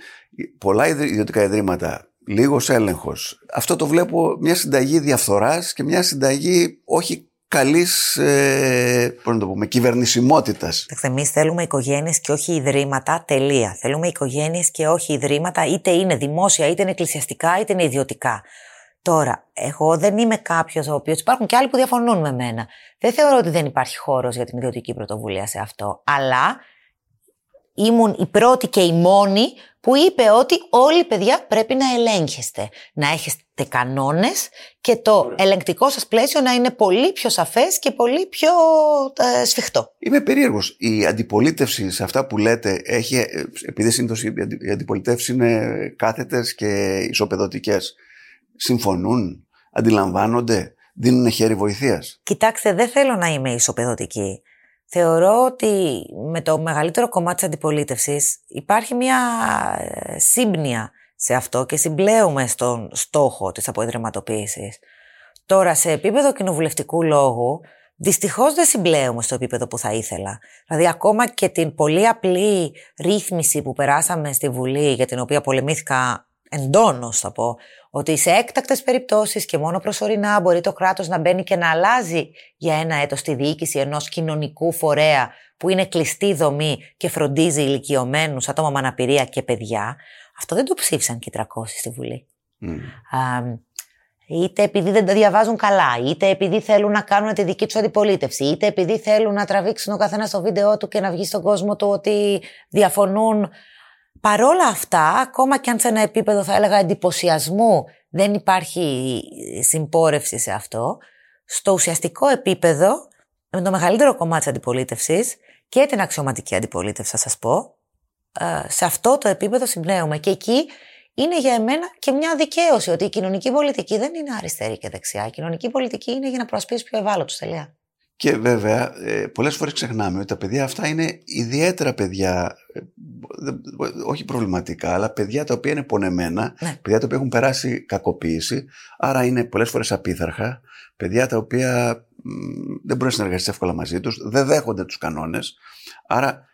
πολλά ιδρυ- ιδιωτικά ιδρύματα, λίγος έλεγχος. Αυτό το βλέπω μια συνταγή διαφθοράς και μια συνταγή όχι καλής, ε, πώς να το πούμε, κυβερνησιμότητας.
Εμείς θέλουμε οικογένειες και όχι ιδρύματα. Τελεία. Θέλουμε οικογένειες και όχι ιδρύματα, είτε είναι δημόσια, είτε είναι εκκλησιαστικά, είτε είναι ιδιωτικά. Τώρα, εγώ δεν είμαι κάποιος ο οποίος. Υπάρχουν και άλλοι που διαφωνούν με μένα. Δεν θεωρώ ότι δεν υπάρχει χώρος για την ιδιωτική πρωτοβουλία σε αυτό. Αλλά ήμουν η πρώτη και η μόνη που είπε ότι όλοι οι παιδιά πρέπει να ελέγχεστε. Να έχετε κανόνες και το ελεγκτικό σας πλαίσιο να είναι πολύ πιο σαφές και πολύ πιο ε, σφιχτό.
Είμαι περίεργος. Η αντιπολίτευση σε αυτά που λέτε έχει, ε, επειδή συνήθως οι αντιπολιτεύσεις είναι κάθετες και ισοπεδωτικές, συμφωνούν, αντιλαμβάνονται, δίνουν χέρι βοηθείας;
Κοιτάξτε, δεν θέλω να είμαι ισοπεδωτική. Θεωρώ ότι με το μεγαλύτερο κομμάτι της αντιπολίτευσης υπάρχει μια ε, σύμπνοια σε αυτό και συμπλέουμε στον στόχο της αποϊδρυματοποίησης. Τώρα, σε επίπεδο κοινοβουλευτικού λόγου, δυστυχώς δεν συμπλέουμε στο επίπεδο που θα ήθελα. Δηλαδή, ακόμα και την πολύ απλή ρύθμιση που περάσαμε στη Βουλή, για την οποία πολεμήθηκα εντόνως, θα πω, ότι σε έκτακτες περιπτώσεις και μόνο προσωρινά μπορεί το κράτος να μπαίνει και να αλλάζει για ένα έτος τη διοίκηση ενός κοινωνικού φορέα που είναι κλειστή δομή και φροντίζει ηλικιωμένους, άτομα με αναπηρία και παιδιά. Αυτό δεν το ψήφισαν και οι 300 στη Βουλή. Mm. είτε επειδή δεν τα διαβάζουν καλά, είτε επειδή θέλουν να κάνουν τη δική τους αντιπολίτευση, είτε επειδή θέλουν να τραβήξουν ο καθένας στο βίντεο του και να βγει στον κόσμο του ότι διαφωνούν Παρόλα αυτά, ακόμα και αν σε ένα επίπεδο θα έλεγα εντυπωσιασμού δεν υπάρχει συμπόρευση σε αυτό, στο ουσιαστικό επίπεδο, με το μεγαλύτερο κομμάτι της αντιπολίτευσης και την αξιωματική αντιπολίτευση, θα σας πω, ε, σε αυτό το επίπεδο συμπνέουμε. Και εκεί είναι για εμένα και μια δικαίωση ότι η κοινωνική πολιτική δεν είναι αριστερή και δεξιά. Η κοινωνική πολιτική είναι για να προασπίσει πιο ευάλωτους. Τελεία.
Και βέβαια, ε, πολλές φορές ξεχνάμε ότι τα παιδιά αυτά είναι ιδιαίτερα παιδιά, ε, όχι προβληματικά, αλλά παιδιά τα οποία είναι πονεμένα, ναι. παιδιά τα οποία έχουν περάσει κακοποίηση, άρα είναι πολλές φορές απίθαρχα, παιδιά τα οποία δεν μπορεί να συνεργαστείς εύκολα μαζί τους, δεν δέχονται τους κανόνες, άρα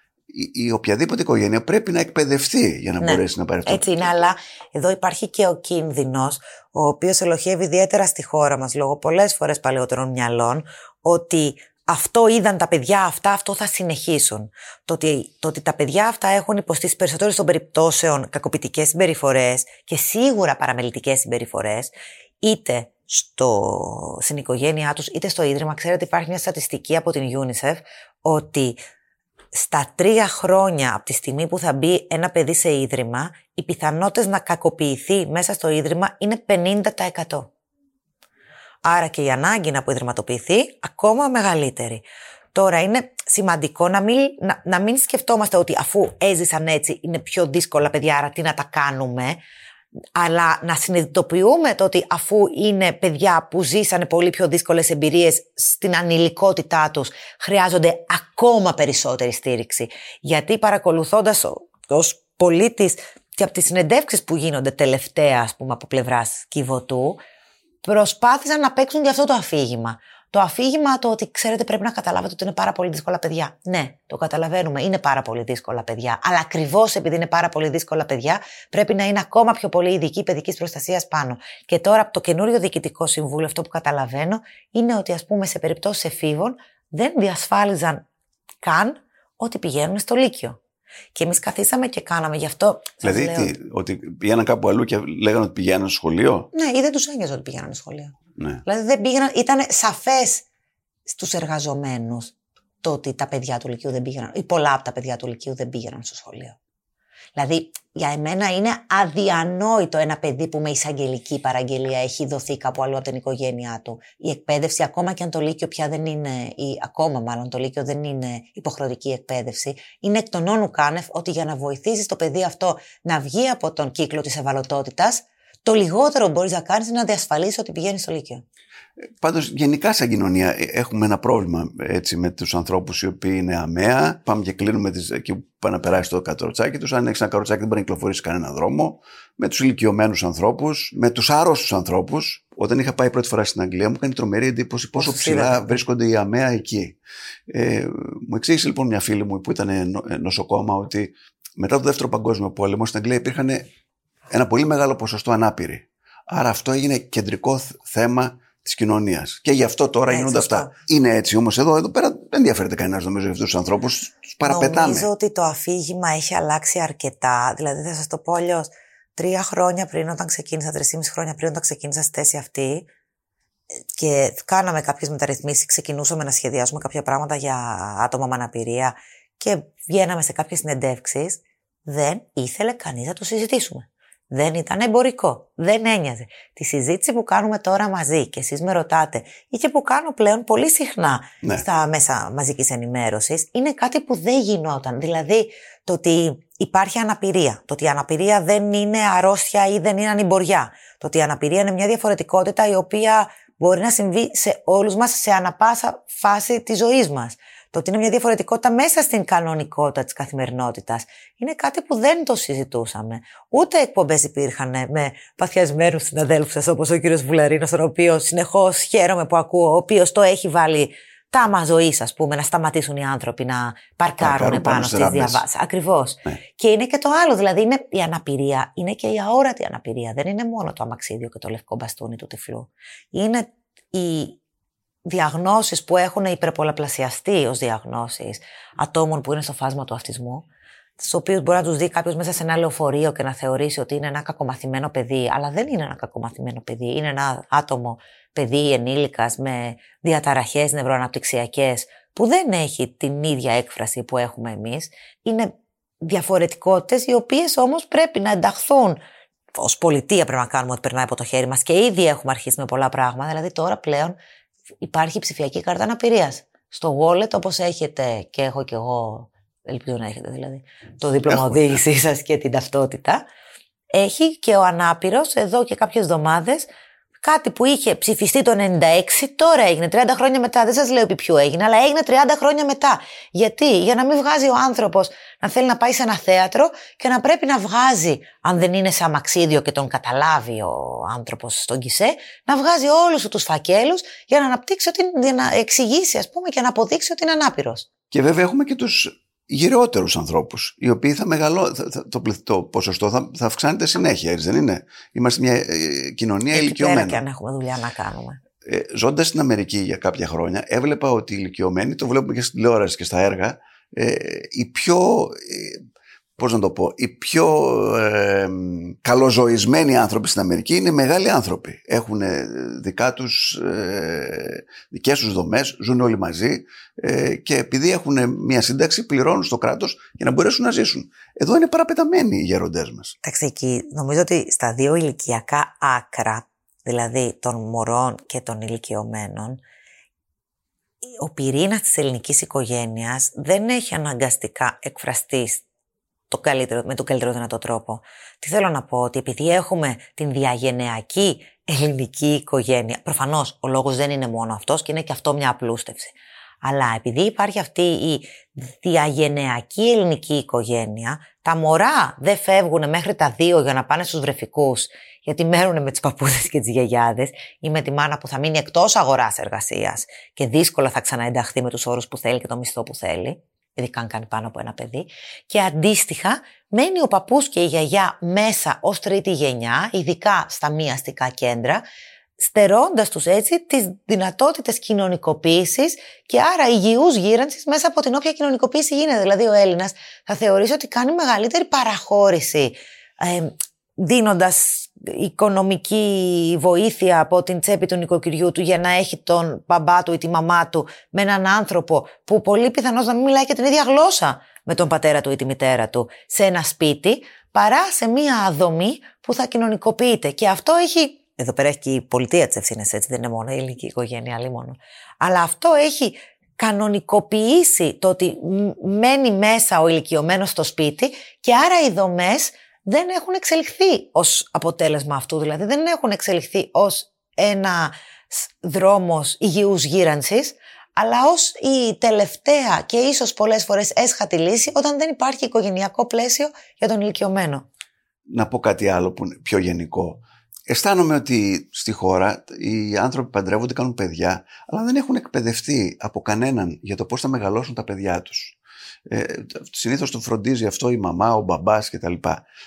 η, οποιαδήποτε οικογένεια πρέπει να εκπαιδευτεί για να ναι, μπορέσει να πάρει αυτό.
Έτσι είναι, αλλά εδώ υπάρχει και ο κίνδυνος, ο οποίος ελοχεύει ιδιαίτερα στη χώρα μας λόγω πολλές φορές παλαιότερων μυαλών, ότι αυτό είδαν τα παιδιά αυτά, αυτό θα συνεχίσουν. Το ότι, το ότι τα παιδιά αυτά έχουν υποστεί στι περισσότερε των περιπτώσεων κακοποιητικές συμπεριφορές και σίγουρα παραμελητικές συμπεριφορές, είτε στο, στην οικογένειά τους είτε στο ίδρυμα. Ξέρετε, υπάρχει μια στατιστική από την UNICEF ότι στα τρία χρόνια από τη στιγμή που θα μπει ένα παιδί σε ίδρυμα, οι πιθανότητες να κακοποιηθεί μέσα στο ίδρυμα είναι 50%. Άρα και η ανάγκη να αποδρυματοποιηθεί ακόμα μεγαλύτερη. Τώρα είναι σημαντικό να μην, να, να μην σκεφτόμαστε ότι αφού έζησαν έτσι είναι πιο δύσκολα παιδιά, άρα τι να τα κάνουμε. Αλλά να συνειδητοποιούμε το ότι αφού είναι παιδιά που ζήσανε πολύ πιο δύσκολες εμπειρίες στην ανηλικότητά τους, χρειάζονται ακόμα περισσότερη στήριξη. Γιατί παρακολουθώντας ως πολίτης και από τις συνεντεύξεις που γίνονται τελευταία, ας πούμε, από πλευράς Κιβωτού, προσπάθησαν να παίξουν για αυτό το αφήγημα. Το αφήγημα το ότι ξέρετε πρέπει να καταλάβετε ότι είναι πάρα πολύ δύσκολα παιδιά. Ναι, το καταλαβαίνουμε, είναι πάρα πολύ δύσκολα παιδιά. Αλλά ακριβώς επειδή είναι πάρα πολύ δύσκολα παιδιά, πρέπει να είναι ακόμα πιο πολύ ειδική παιδικής προστασίας πάνω. Και τώρα από το καινούριο διοικητικό συμβούλιο, αυτό που καταλαβαίνω, είναι ότι ας πούμε σε περιπτώσεις εφήβων δεν διασφάλιζαν καν ότι πηγαίνουν στο Λύκειο. Και εμείς καθίσαμε και κάναμε γι' αυτό.
Δηλαδή, τι, ότι πήγαιναν κάπου αλλού και λέγανε ότι πηγαίνουν στο σχολείο;
Ναι, ή δεν τους ένοιαζε ότι πηγαίναν στο σχολείο. Ναι. Δηλαδή, δεν πήγαιναν, ήταν σαφές στους εργαζομένους το ότι τα παιδιά του Λυκείου δεν πήγαιναν, ή πολλά από τα παιδιά του Λυκείου δεν πήγαιναν στο σχολείο. Δηλαδή, για εμένα είναι αδιανόητο ένα παιδί που με εισαγγελική παραγγελία έχει δοθεί κάπου αλλού από την οικογένειά του. Η εκπαίδευση, ακόμα και αν το Λύκειο πια δεν είναι, ή ακόμα μάλλον το Λύκειο δεν είναι υποχρεωτική εκπαίδευση, είναι εκ των όνου κάνευ ότι για να βοηθήσεις το παιδί αυτό να βγει από τον κύκλο της ευαλωτότητας, το λιγότερο μπορείς να κάνεις είναι να διασφαλίσεις ότι πηγαίνεις στο Λύκειο.
Πάντως, γενικά σαν κοινωνία ε, έχουμε ένα πρόβλημα έτσι, με τους ανθρώπους οι οποίοι είναι αμαία. Πάμε και κλείνουμε τις, εκεί που πάνε να περάσει το καροτσάκι τους. Αν έχεις ένα καροτσάκι, δεν μπορεί να κυκλοφορήσει κανένα δρόμο. Με τους ηλικιωμένους ανθρώπους, με τους άρρωστους ανθρώπους. Όταν είχα πάει πρώτη φορά στην Αγγλία, μου έκανε τρομερή εντύπωση πόσο ψηλά βρίσκονται οι αμαία εκεί. Ε, μου εξήγησε λοιπόν μια φίλη μου που ήταν νοσοκόμα ότι μετά το δεύτερο παγκόσμιο πόλεμο στην Αγγλία υπήρχαν ένα πολύ μεγάλο ποσοστό ανάπηροι. Άρα αυτό έγινε κεντρικό θέμα της κοινωνίας. Και γι' αυτό τώρα έτσι, γίνονται αυτά. Είναι έτσι όμως εδώ, εδώ πέρα δεν ενδιαφέρεται κανένας νομίζω για αυτούς τους ανθρώπους. Τους παραπετάμε.
Νομίζω ότι το αφήγημα έχει αλλάξει αρκετά. Δηλαδή θα σας το πω αλλιώς. Τρία χρόνια πριν, όταν ξεκίνησα, τρεις χρόνια πριν, όταν ξεκίνησα στη θέση αυτή και κάναμε κάποιες μεταρρυθμίσεις, ξεκινούσαμε να σχεδιάσουμε κάποια πράγματα για άτομα με αναπηρία και βγαίναμε σε κάποιες συνεντεύξεις, δεν ήθελε κανείς να το συζητήσουμε. Δεν ήταν εμπορικό. Δεν ένοιαζε. Τη συζήτηση που κάνουμε τώρα μαζί και εσείς με ρωτάτε ή και που κάνω πλέον πολύ συχνά ναι. στα μέσα μαζικής ενημέρωσης είναι κάτι που δεν γινόταν. Δηλαδή το ότι υπάρχει αναπηρία. Το ότι η αναπηρία δεν είναι αρρώστια ή δεν είναι ανημποριά. Το ότι η αναπηρία είναι μια διαφορετικότητα η οποία μπορεί να συμβεί σε όλους μας σε αναπάσα φάση της ζωής μας. Το ότι είναι μια διαφορετικότητα μέσα στην κανονικότητα της καθημερινότητας, είναι κάτι που δεν το συζητούσαμε. Ούτε εκπομπές υπήρχαν με παθιασμένους συναδέλφους σας, όπως ο κύριος Βουλαρίνος, τον οποίο συνεχώς χαίρομαι που ακούω, ο οποίος το έχει βάλει τάμα ζωή, ας πούμε, να σταματήσουν οι άνθρωποι να παρκάρουν πάνω, πάνω στις διαβάσεις. Ακριβώς. Ναι. Και είναι και το άλλο, δηλαδή είναι η αναπηρία, είναι και η αόρατη αναπηρία. Δεν είναι μόνο το αμαξίδιο και το λευκό μπαστούνι του τυφλού. Είναι οι διαγνώσεις που έχουν υπερπολαπλασιαστεί ως διαγνώσεις ατόμων που είναι στο φάσμα του αυτισμού, στους οποίους μπορεί να τους δει κάποιος μέσα σε ένα λεωφορείο και να θεωρήσει ότι είναι ένα κακομαθημένο παιδί, αλλά δεν είναι ένα κακομαθημένο παιδί. Είναι ένα άτομο παιδί ενήλικας με διαταραχές νευροαναπτυξιακές που δεν έχει την ίδια έκφραση που έχουμε εμείς. Είναι διαφορετικότητες οι οποίες όμως πρέπει να ενταχθούν. Ω πολιτεία πρέπει να κάνουμε ότι περνάει από το χέρι μας και ήδη έχουμε αρχίσει με πολλά πράγματα. Δηλαδή τώρα πλέον υπάρχει ψηφιακή κάρτα αναπηρίας. Στο wallet, όπως έχετε και έχω και εγώ, ελπίζω να έχετε δηλαδή, το δίπλωμα οδήγησής σας και την ταυτότητα, έχει και ο ανάπηρος εδώ και κάποιες εβδομάδες Κάτι που είχε ψηφιστεί το 96, τώρα έγινε 30 χρόνια μετά. Δεν σας λέω επί ποιο έγινε, αλλά έγινε 30 χρόνια μετά. Γιατί, για να μην βγάζει ο άνθρωπος να θέλει να πάει σε ένα θέατρο και να πρέπει να βγάζει, αν δεν είναι σε αμαξίδιο και τον καταλάβει ο άνθρωπος στον Κισέ, να βγάζει όλους τους φακέλους για να αναπτύξει, ότι, για να εξηγήσει, ας πούμε, και να αποδείξει ότι είναι ανάπηρος.
Και βέβαια έχουμε και τους γυρεότερους ανθρώπους, οι οποίοι θα μεγαλώ, το, το ποσοστό θα, θα αυξάνεται συνέχεια, έτσι δεν είναι; Είμαστε μια ε, κοινωνία ηλικιωμένη.
και αν έχουμε δουλειά να κάνουμε.
Ε, Ζώντας στην Αμερική για κάποια χρόνια, έβλεπα ότι οι ηλικιωμένοι, το βλέπουμε και στην τηλεόραση και στα έργα, ε, οι πιο ε, πώς να το πω, οι πιο ε, καλοζωισμένοι άνθρωποι στην Αμερική είναι μεγάλοι άνθρωποι. Έχουν ε, δικά τους, ε, δικές τους δομές, ζουν όλοι μαζί ε, και επειδή έχουν μια σύνταξη πληρώνουν στο κράτος για να μπορέσουν να ζήσουν. Εδώ είναι παραπεταμένοι οι γέροντές μας.
Εντάξει, εκεί νομίζω ότι στα δύο ηλικιακά άκρα, δηλαδή των μωρών και των ηλικιωμένων, ο πυρήνας της ελληνικής οικογένειας δεν έχει αναγκαστικά εκφραστεί το καλύτερο, με τον καλύτερο δυνατό τρόπο. Τι θέλω να πω, ότι επειδή έχουμε την διαγενειακή ελληνική οικογένεια, προφανώς ο λόγος δεν είναι μόνο αυτός και είναι και αυτό μια απλούστευση. Αλλά επειδή υπάρχει αυτή η διαγενειακή ελληνική οικογένεια, τα μωρά δεν φεύγουν μέχρι τα δύο για να πάνε στους βρεφικούς, γιατί μένουν με τις παππούδες και τις γιαγιάδες ή με τη μάνα που θα μείνει εκτός αγοράς εργασίας και δύσκολα θα ξαναενταχθεί με τους όρους που θέλει και το μισθό που θέλει ειδικά αν κάνει πάνω από ένα παιδί. Και αντίστοιχα, μένει ο παππούς και η γιαγιά μέσα ως τρίτη γενιά, ειδικά στα μη αστικά κέντρα, στερώντας τους έτσι τις δυνατότητες κοινωνικοποίησης και άρα υγιούς γύρανσης μέσα από την όποια κοινωνικοποίηση γίνεται. Δηλαδή, ο Έλληνας θα θεωρήσει ότι κάνει μεγαλύτερη παραχώρηση ε, δίνοντας οικονομική βοήθεια από την τσέπη του νοικοκυριού του για να έχει τον μπαμπά του ή τη μαμά του με έναν άνθρωπο που πολύ πιθανώς να μην μιλάει και την ίδια γλώσσα με τον πατέρα του ή τη μητέρα του σε ένα σπίτι, παρά σε μία δομή που θα κοινωνικοποιείται. Και αυτό έχει. Εδώ πέρα έχει και η πολιτεία τη ευθύνη, έτσι, δεν είναι μόνο η ελληνική οικογένεια, άλλη μόνο. Αλλά αυτό έχει κανονικοποιήσει το ότι μένει μέσα ο ηλικιωμένος στο σπίτι και άρα οι δομές δεν έχουν εξελιχθεί ως αποτέλεσμα αυτού, δηλαδή δεν έχουν εξελιχθεί ως ένα δρόμος υγιούς γύρανσης, αλλά ως η τελευταία και ίσως πολλές φορές έσχατη λύση όταν δεν υπάρχει οικογενειακό πλαίσιο για τον ηλικιωμένο.
Να πω κάτι άλλο που είναι πιο γενικό. Αισθάνομαι ότι στη χώρα οι άνθρωποι παντρεύονται, κάνουν παιδιά, αλλά δεν έχουν εκπαιδευτεί από κανέναν για το πώς θα μεγαλώσουν τα παιδιά τους ε, συνήθως το φροντίζει αυτό η μαμά, ο μπαμπάς κτλ.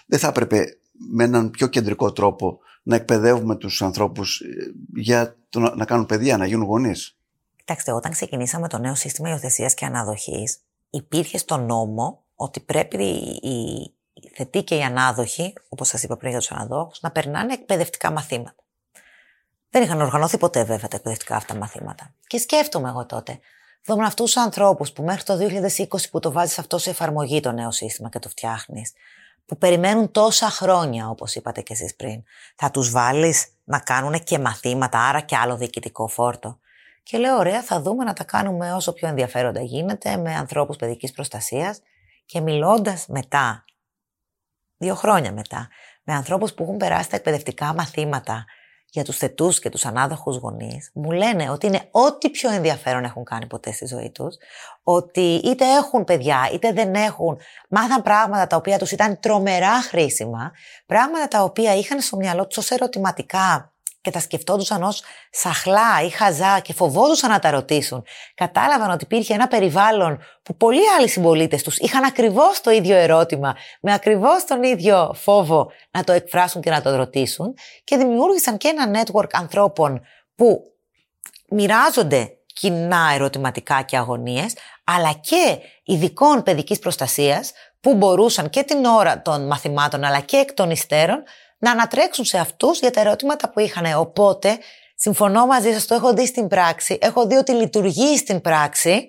Δεν θα έπρεπε με έναν πιο κεντρικό τρόπο να εκπαιδεύουμε τους ανθρώπους ε, για το να, κάνουν παιδιά, να γίνουν γονείς;
Κοιτάξτε, όταν ξεκινήσαμε το νέο σύστημα υιοθεσίας και αναδοχής, υπήρχε στο νόμο ότι πρέπει οι, θετοί και οι ανάδοχοι, όπως σας είπα πριν για τους αναδόχους, να περνάνε εκπαιδευτικά μαθήματα. Δεν είχαν οργανωθεί ποτέ βέβαια τα εκπαιδευτικά αυτά μαθήματα. Και σκέφτομαι εγώ τότε, δούμε αυτούς τους ανθρώπους που μέχρι το 2020 που το βάζεις αυτό σε εφαρμογή το νέο σύστημα και το φτιάχνεις, που περιμένουν τόσα χρόνια, όπως είπατε κι εσείς πριν, θα τους βάλεις να κάνουν και μαθήματα, άρα και άλλο διοικητικό φόρτο. Και λέω, ωραία, θα δούμε να τα κάνουμε όσο πιο ενδιαφέροντα γίνεται με ανθρώπους παιδικής προστασίας και μιλώντας μετά, δύο χρόνια μετά, με ανθρώπους που έχουν περάσει τα εκπαιδευτικά μαθήματα για τους θετούς και τους ανάδοχους γονείς μου λένε ότι είναι ό,τι πιο ενδιαφέρον έχουν κάνει ποτέ στη ζωή τους ότι είτε έχουν παιδιά είτε δεν έχουν μάθαν πράγματα τα οποία τους ήταν τρομερά χρήσιμα πράγματα τα οποία είχαν στο μυαλό τους ως ερωτηματικά και τα σκεφτόντουσαν ως σαχλά ή χαζά και φοβόντουσαν να τα ρωτήσουν. Κατάλαβαν ότι υπήρχε ένα περιβάλλον που πολλοί άλλοι συμπολίτες τους είχαν ακριβώς το ίδιο ερώτημα, με ακριβώς τον ίδιο φόβο να το εκφράσουν και να το ρωτήσουν και δημιούργησαν και ένα network ανθρώπων που μοιράζονται κοινά ερωτηματικά και αγωνίες, αλλά και ειδικών παιδικής προστασίας που μπορούσαν και την ώρα των μαθημάτων αλλά και εκ των υστέρων να ανατρέξουν σε αυτούς για τα ερωτήματα που είχαν. Οπότε, συμφωνώ μαζί σας, το έχω δει στην πράξη. Έχω δει ότι λειτουργεί στην πράξη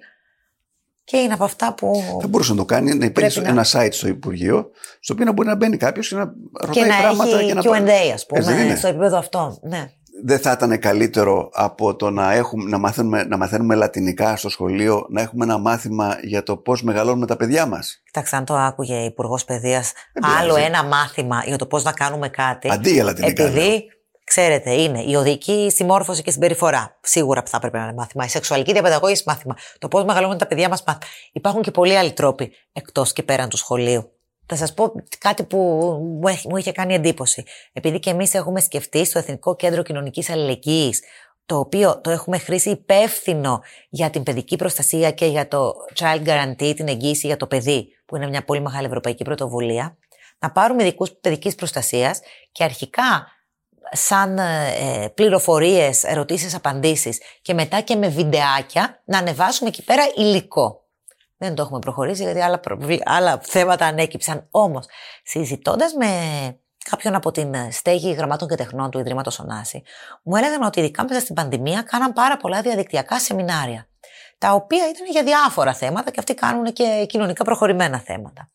και είναι από αυτά που.
Θα μπορούσε να το κάνει, να υπάρχει ένα site στο Υπουργείο, στο οποίο να μπορεί να μπαίνει κάποιος και να ρωτάει
και να
πράγματα.
Έχει και να QA, ας πούμε, στο επίπεδο αυτό. Ναι
δεν θα ήταν καλύτερο από το να, έχουμε, να, μαθαίνουμε, να μαθαίνουμε λατινικά στο σχολείο, να έχουμε ένα μάθημα για το πώς μεγαλώνουμε τα παιδιά μας;
Κοιτάξτε, αν το άκουγε Υπουργός Παιδείας, άλλο ένα μάθημα για το πώς να κάνουμε κάτι.
Αντί για λατινικά.
Επειδή, ξέρετε, είναι η οδική συμμόρφωση και συμπεριφορά. Σίγουρα θα έπρεπε να είναι μάθημα. Η σεξουαλική διαπαιδαγώγηση μάθημα. Το πώς μεγαλώνουμε τα παιδιά μας μάθημα. Υπάρχουν και πολλοί άλλοι τρόποι εκτός και πέραν του σχολείου. Θα σας πω κάτι που μου είχε κάνει εντύπωση. Επειδή και εμείς έχουμε σκεφτεί στο Εθνικό Κέντρο Κοινωνικής Αλληλεγγύης, το οποίο το έχουμε χρήσει υπεύθυνο για την παιδική προστασία και για το Child Guarantee, την εγγύηση για το παιδί, που είναι μια πολύ μεγάλη ευρωπαϊκή πρωτοβουλία, να πάρουμε ειδικού παιδικής προστασίας και αρχικά σαν ε, πληροφορίες, ερωτήσεις, απαντήσεις και μετά και με βιντεάκια να ανεβάσουμε εκεί πέρα υλικό. Δεν το έχουμε προχωρήσει γιατί άλλα, άλλα θέματα ανέκυψαν. Όμως, συζητώντας με κάποιον από την στέγη γραμμάτων και τεχνών του Ιδρύματος Ωνάση, μου έλεγαν ότι ειδικά μέσα στην πανδημία κάναν πάρα πολλά διαδικτυακά σεμινάρια. Τα οποία ήταν για διάφορα θέματα και αυτοί κάνουν και κοινωνικά προχωρημένα θέματα.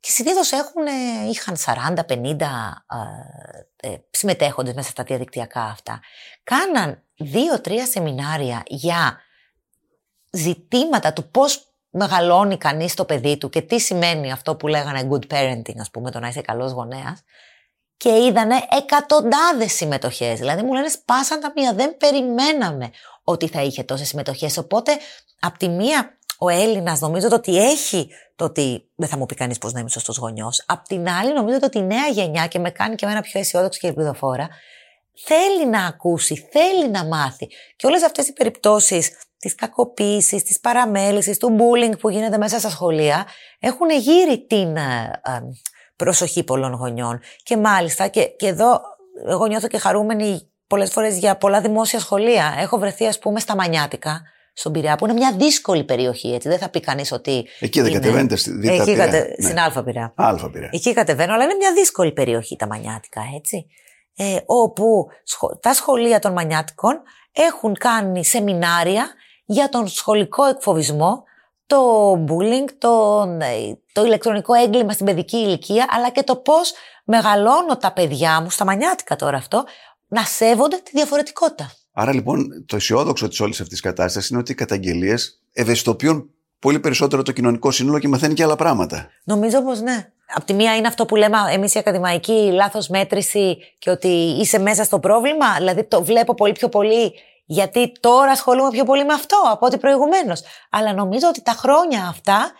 Και συνήθως είχαν 40-50 ε, συμμετέχοντες μέσα στα διαδικτυακά αυτά. Κάναν δύο-τρία σεμινάρια για ζητήματα του πώς μεγαλώνει κανείς το παιδί του και τι σημαίνει αυτό που λέγανε good parenting, ας πούμε, το να είσαι καλός γονέας. Και είδανε εκατοντάδες συμμετοχές. Δηλαδή μου λένε σπάσαν τα μία, δεν περιμέναμε ότι θα είχε τόσες συμμετοχές. Οπότε, απ' τη μία, ο Έλληνας νομίζω ότι έχει το ότι δεν θα μου πει κανείς πώ να είμαι σωστός γονιός. Απ' την άλλη, νομίζω ότι η νέα γενιά και με κάνει και εμένα πιο αισιόδοξη και ελπιδοφόρα, θέλει να ακούσει, θέλει να μάθει. Και όλες αυτές οι περιπτώσεις της κακοποίησης, της παραμέλησης, του bullying που γίνεται μέσα στα σχολεία έχουν γύρει την ε, ε, προσοχή πολλών γονιών. Και μάλιστα, και, και εδώ εγώ νιώθω και χαρούμενη πολλές φορές για πολλά δημόσια σχολεία. Έχω βρεθεί ας πούμε στα Μανιάτικα, στον Πειραιά, που είναι μια δύσκολη περιοχή. Έτσι. Δεν θα πει κανείς ότι.
Εκεί δεν κατεβαίνετε στη Δίτα
Εκεί κατε... ναι. Στην Αλφα Πειραιά.
Αλφα Πειραιά.
Εκεί κατεβαίνω, αλλά είναι μια δύσκολη περιοχή τα Μανιάτικα, έτσι. Ε, όπου τα σχολεία των Μανιάτικων έχουν κάνει σεμινάρια για τον σχολικό εκφοβισμό, το bullying, το, το ηλεκτρονικό έγκλημα στην παιδική ηλικία, αλλά και το πώς μεγαλώνω τα παιδιά μου, στα μανιάτικα τώρα αυτό, να σέβονται τη διαφορετικότητα.
Άρα λοιπόν το αισιόδοξο της όλης αυτής τη κατάστασης είναι ότι οι καταγγελίες ευαισθητοποιούν πολύ περισσότερο το κοινωνικό σύνολο και μαθαίνει και άλλα πράγματα.
Νομίζω πως ναι. Απ' τη μία είναι αυτό που λέμε εμείς οι ακαδημαϊκοί, λάθος μέτρηση και ότι είσαι μέσα στο πρόβλημα. Δηλαδή το βλέπω πολύ πιο πολύ γιατί τώρα ασχολούμαι πιο πολύ με αυτό από ό,τι προηγουμένως. Αλλά νομίζω ότι τα χρόνια αυτά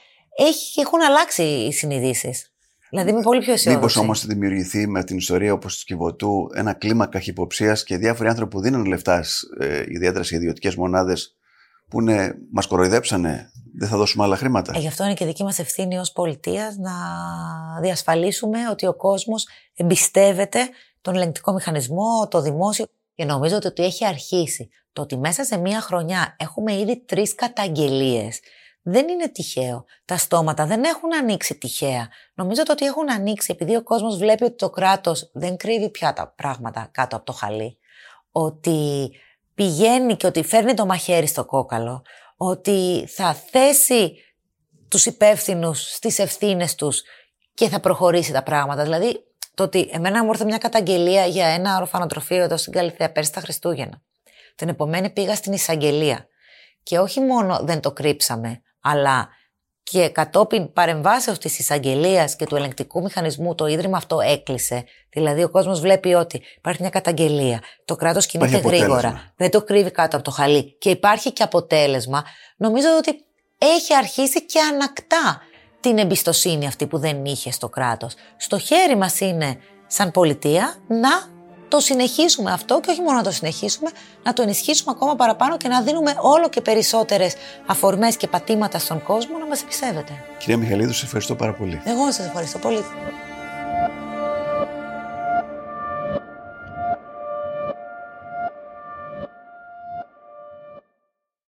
έχουν αλλάξει οι συνειδήσεις. Δηλαδή είμαι πολύ πιο αισιόδοξη.
Μήπως όμως δημιουργηθεί με την ιστορία όπως της Κιβωτού ένα κλίμα καχυποψία και διάφοροι άνθρωποι που δίνουν λεφτά, ε, ιδιαίτερα σε ιδιωτικές μονάδες, που είναι, μας κοροϊδέψανε, δεν θα δώσουμε άλλα χρήματα.
Ε, γι' αυτό είναι και δική μας ευθύνη ως πολιτείας να διασφαλίσουμε ότι ο κόσμος εμπιστεύεται τον ελεγκτικό μηχανισμό, το δημόσιο. Και νομίζω ότι έχει αρχίσει. Το ότι μέσα σε μία χρονιά έχουμε ήδη τρεις καταγγελίες δεν είναι τυχαίο. Τα στόματα δεν έχουν ανοίξει τυχαία. Νομίζω ότι έχουν ανοίξει επειδή ο κόσμος βλέπει ότι το κράτος δεν κρύβει πια τα πράγματα κάτω από το χαλί. Ότι πηγαίνει και ότι φέρνει το μαχαίρι στο κόκαλο. Ότι θα θέσει τους υπεύθυνους στις ευθύνες τους και θα προχωρήσει τα πράγματα. Δηλαδή το ότι εμένα μου ήρθε μια καταγγελία για ένα ορφανοτροφείο εδώ στην Καλυθέα πέρσι τα Χριστούγεννα. Την επομένη πήγα στην εισαγγελία. Και όχι μόνο δεν το κρύψαμε, αλλά και κατόπιν παρεμβάσεως της εισαγγελίας και του ελεγκτικού μηχανισμού το ίδρυμα αυτό έκλεισε. Δηλαδή, ο κόσμος βλέπει ότι υπάρχει μια καταγγελία. Το κράτος κινείται γρήγορα. Δεν το κρύβει κάτω από το χαλί και υπάρχει και αποτέλεσμα. Νομίζω ότι έχει αρχίσει και ανακτά την εμπιστοσύνη αυτή που δεν είχε στο κράτος. Στο χέρι μας είναι σαν πολιτεία να το συνεχίσουμε αυτό και όχι μόνο να το συνεχίσουμε, να το ενισχύσουμε ακόμα παραπάνω και να δίνουμε όλο και περισσότερες αφορμές και πατήματα στον κόσμο να μας επισέβεται.
Κυρία Μιχαλίδου, σας ευχαριστώ πάρα πολύ.
Εγώ σας ευχαριστώ πολύ.